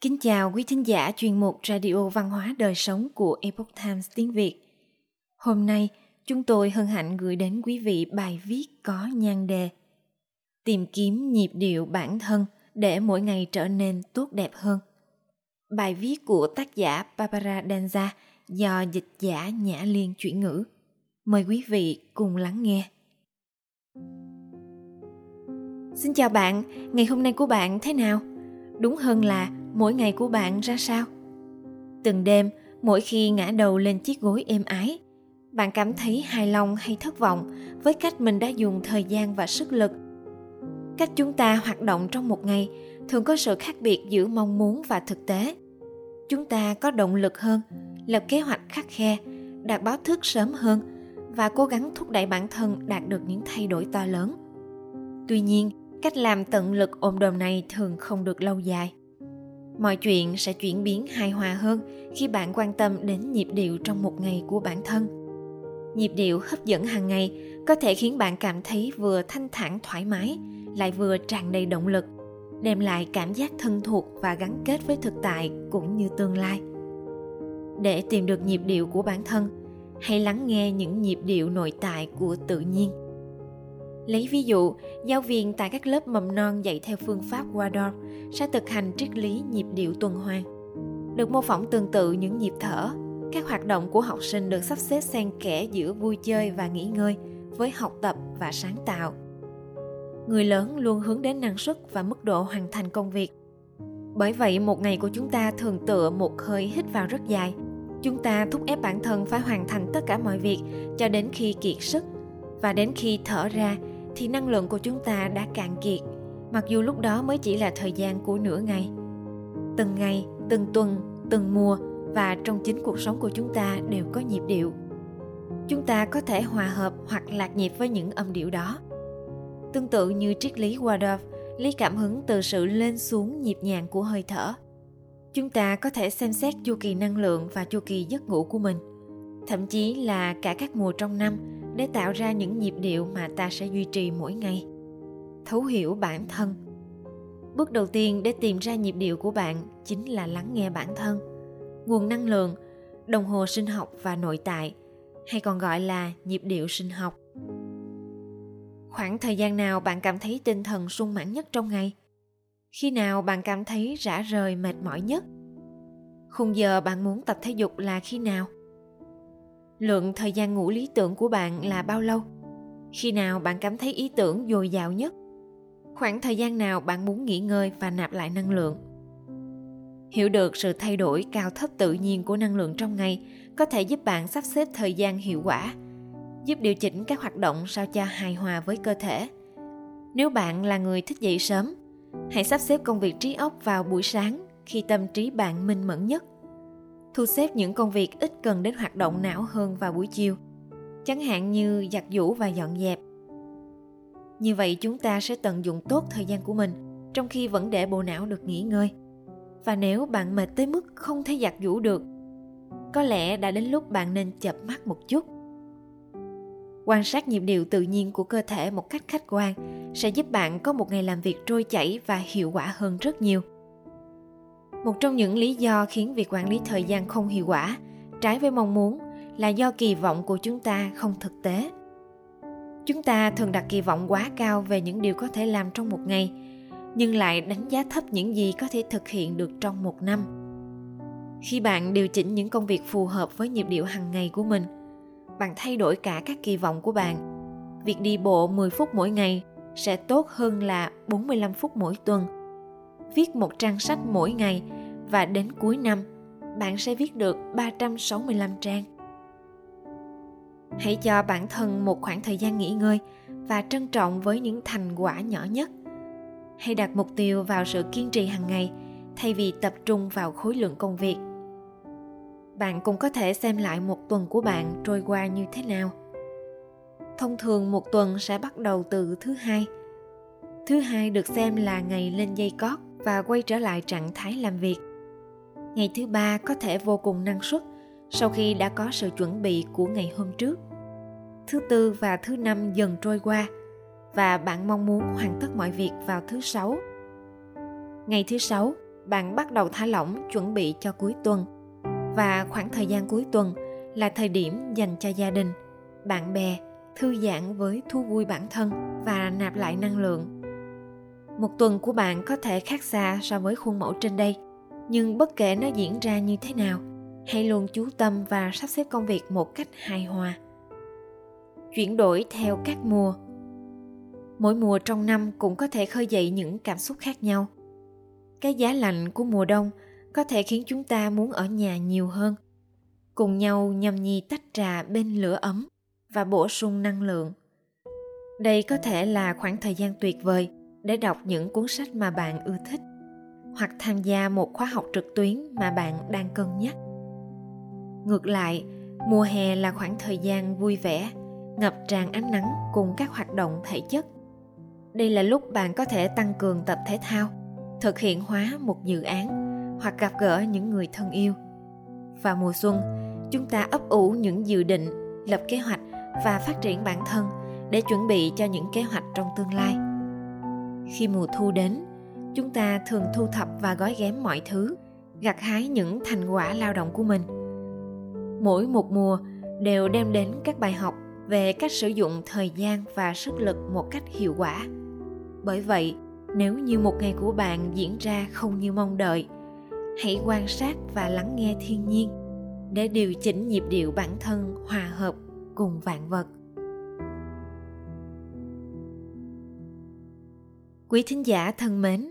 Kính chào quý thính giả chuyên mục Radio Văn hóa Đời Sống của Epoch Times tiếng Việt. Hôm nay, chúng tôi hân hạnh gửi đến quý vị bài viết có nhan đề Tìm kiếm nhịp điệu bản thân để mỗi ngày trở nên tốt đẹp hơn. Bài viết của tác giả Barbara Danza do dịch giả Nhã Liên chuyển ngữ. Mời quý vị cùng lắng nghe. Xin chào bạn, ngày hôm nay của bạn thế nào? Đúng hơn là mỗi ngày của bạn ra sao? Từng đêm, mỗi khi ngã đầu lên chiếc gối êm ái, bạn cảm thấy hài lòng hay thất vọng với cách mình đã dùng thời gian và sức lực. Cách chúng ta hoạt động trong một ngày thường có sự khác biệt giữa mong muốn và thực tế. Chúng ta có động lực hơn, lập kế hoạch khắc khe, đạt báo thức sớm hơn và cố gắng thúc đẩy bản thân đạt được những thay đổi to lớn. Tuy nhiên, cách làm tận lực ôm đồm này thường không được lâu dài. Mọi chuyện sẽ chuyển biến hài hòa hơn khi bạn quan tâm đến nhịp điệu trong một ngày của bản thân. Nhịp điệu hấp dẫn hàng ngày có thể khiến bạn cảm thấy vừa thanh thản thoải mái, lại vừa tràn đầy động lực, đem lại cảm giác thân thuộc và gắn kết với thực tại cũng như tương lai. Để tìm được nhịp điệu của bản thân, hãy lắng nghe những nhịp điệu nội tại của tự nhiên. Lấy ví dụ, giáo viên tại các lớp mầm non dạy theo phương pháp Waldorf sẽ thực hành triết lý nhịp điệu tuần hoàn. Được mô phỏng tương tự những nhịp thở, các hoạt động của học sinh được sắp xếp xen kẽ giữa vui chơi và nghỉ ngơi với học tập và sáng tạo. Người lớn luôn hướng đến năng suất và mức độ hoàn thành công việc. Bởi vậy, một ngày của chúng ta thường tựa một hơi hít vào rất dài. Chúng ta thúc ép bản thân phải hoàn thành tất cả mọi việc cho đến khi kiệt sức và đến khi thở ra thì năng lượng của chúng ta đã cạn kiệt, mặc dù lúc đó mới chỉ là thời gian của nửa ngày. Từng ngày, từng tuần, từng mùa và trong chính cuộc sống của chúng ta đều có nhịp điệu. Chúng ta có thể hòa hợp hoặc lạc nhịp với những âm điệu đó. Tương tự như triết lý Waldorf lấy cảm hứng từ sự lên xuống nhịp nhàng của hơi thở. Chúng ta có thể xem xét chu kỳ năng lượng và chu kỳ giấc ngủ của mình, thậm chí là cả các mùa trong năm để tạo ra những nhịp điệu mà ta sẽ duy trì mỗi ngày. Thấu hiểu bản thân. Bước đầu tiên để tìm ra nhịp điệu của bạn chính là lắng nghe bản thân. Nguồn năng lượng, đồng hồ sinh học và nội tại, hay còn gọi là nhịp điệu sinh học. Khoảng thời gian nào bạn cảm thấy tinh thần sung mãn nhất trong ngày? Khi nào bạn cảm thấy rã rời, mệt mỏi nhất? Khung giờ bạn muốn tập thể dục là khi nào? Lượng thời gian ngủ lý tưởng của bạn là bao lâu? Khi nào bạn cảm thấy ý tưởng dồi dào nhất? Khoảng thời gian nào bạn muốn nghỉ ngơi và nạp lại năng lượng? Hiểu được sự thay đổi cao thấp tự nhiên của năng lượng trong ngày có thể giúp bạn sắp xếp thời gian hiệu quả, giúp điều chỉnh các hoạt động sao cho hài hòa với cơ thể. Nếu bạn là người thích dậy sớm, hãy sắp xếp công việc trí óc vào buổi sáng khi tâm trí bạn minh mẫn nhất thu xếp những công việc ít cần đến hoạt động não hơn vào buổi chiều, chẳng hạn như giặt giũ và dọn dẹp. Như vậy chúng ta sẽ tận dụng tốt thời gian của mình trong khi vẫn để bộ não được nghỉ ngơi. Và nếu bạn mệt tới mức không thể giặt giũ được, có lẽ đã đến lúc bạn nên chập mắt một chút. Quan sát nhịp điệu tự nhiên của cơ thể một cách khách quan sẽ giúp bạn có một ngày làm việc trôi chảy và hiệu quả hơn rất nhiều một trong những lý do khiến việc quản lý thời gian không hiệu quả, trái với mong muốn, là do kỳ vọng của chúng ta không thực tế. Chúng ta thường đặt kỳ vọng quá cao về những điều có thể làm trong một ngày, nhưng lại đánh giá thấp những gì có thể thực hiện được trong một năm. Khi bạn điều chỉnh những công việc phù hợp với nhịp điệu hàng ngày của mình, bạn thay đổi cả các kỳ vọng của bạn. Việc đi bộ 10 phút mỗi ngày sẽ tốt hơn là 45 phút mỗi tuần. Viết một trang sách mỗi ngày và đến cuối năm, bạn sẽ viết được 365 trang. Hãy cho bản thân một khoảng thời gian nghỉ ngơi và trân trọng với những thành quả nhỏ nhất. Hãy đặt mục tiêu vào sự kiên trì hàng ngày thay vì tập trung vào khối lượng công việc. Bạn cũng có thể xem lại một tuần của bạn trôi qua như thế nào. Thông thường một tuần sẽ bắt đầu từ thứ hai. Thứ hai được xem là ngày lên dây cót và quay trở lại trạng thái làm việc ngày thứ ba có thể vô cùng năng suất sau khi đã có sự chuẩn bị của ngày hôm trước. Thứ tư và thứ năm dần trôi qua, và bạn mong muốn hoàn tất mọi việc vào thứ sáu. Ngày thứ sáu, bạn bắt đầu thả lỏng chuẩn bị cho cuối tuần. Và khoảng thời gian cuối tuần là thời điểm dành cho gia đình, bạn bè, thư giãn với thú vui bản thân và nạp lại năng lượng. Một tuần của bạn có thể khác xa so với khuôn mẫu trên đây nhưng bất kể nó diễn ra như thế nào, hãy luôn chú tâm và sắp xếp công việc một cách hài hòa. Chuyển đổi theo các mùa. Mỗi mùa trong năm cũng có thể khơi dậy những cảm xúc khác nhau. Cái giá lạnh của mùa đông có thể khiến chúng ta muốn ở nhà nhiều hơn, cùng nhau nhâm nhi tách trà bên lửa ấm và bổ sung năng lượng. Đây có thể là khoảng thời gian tuyệt vời để đọc những cuốn sách mà bạn ưa thích hoặc tham gia một khóa học trực tuyến mà bạn đang cân nhắc. Ngược lại, mùa hè là khoảng thời gian vui vẻ, ngập tràn ánh nắng cùng các hoạt động thể chất. Đây là lúc bạn có thể tăng cường tập thể thao, thực hiện hóa một dự án hoặc gặp gỡ những người thân yêu. Vào mùa xuân, chúng ta ấp ủ những dự định, lập kế hoạch và phát triển bản thân để chuẩn bị cho những kế hoạch trong tương lai. Khi mùa thu đến chúng ta thường thu thập và gói ghém mọi thứ, gặt hái những thành quả lao động của mình. Mỗi một mùa đều đem đến các bài học về cách sử dụng thời gian và sức lực một cách hiệu quả. Bởi vậy, nếu như một ngày của bạn diễn ra không như mong đợi, hãy quan sát và lắng nghe thiên nhiên để điều chỉnh nhịp điệu bản thân hòa hợp cùng vạn vật. Quý thính giả thân mến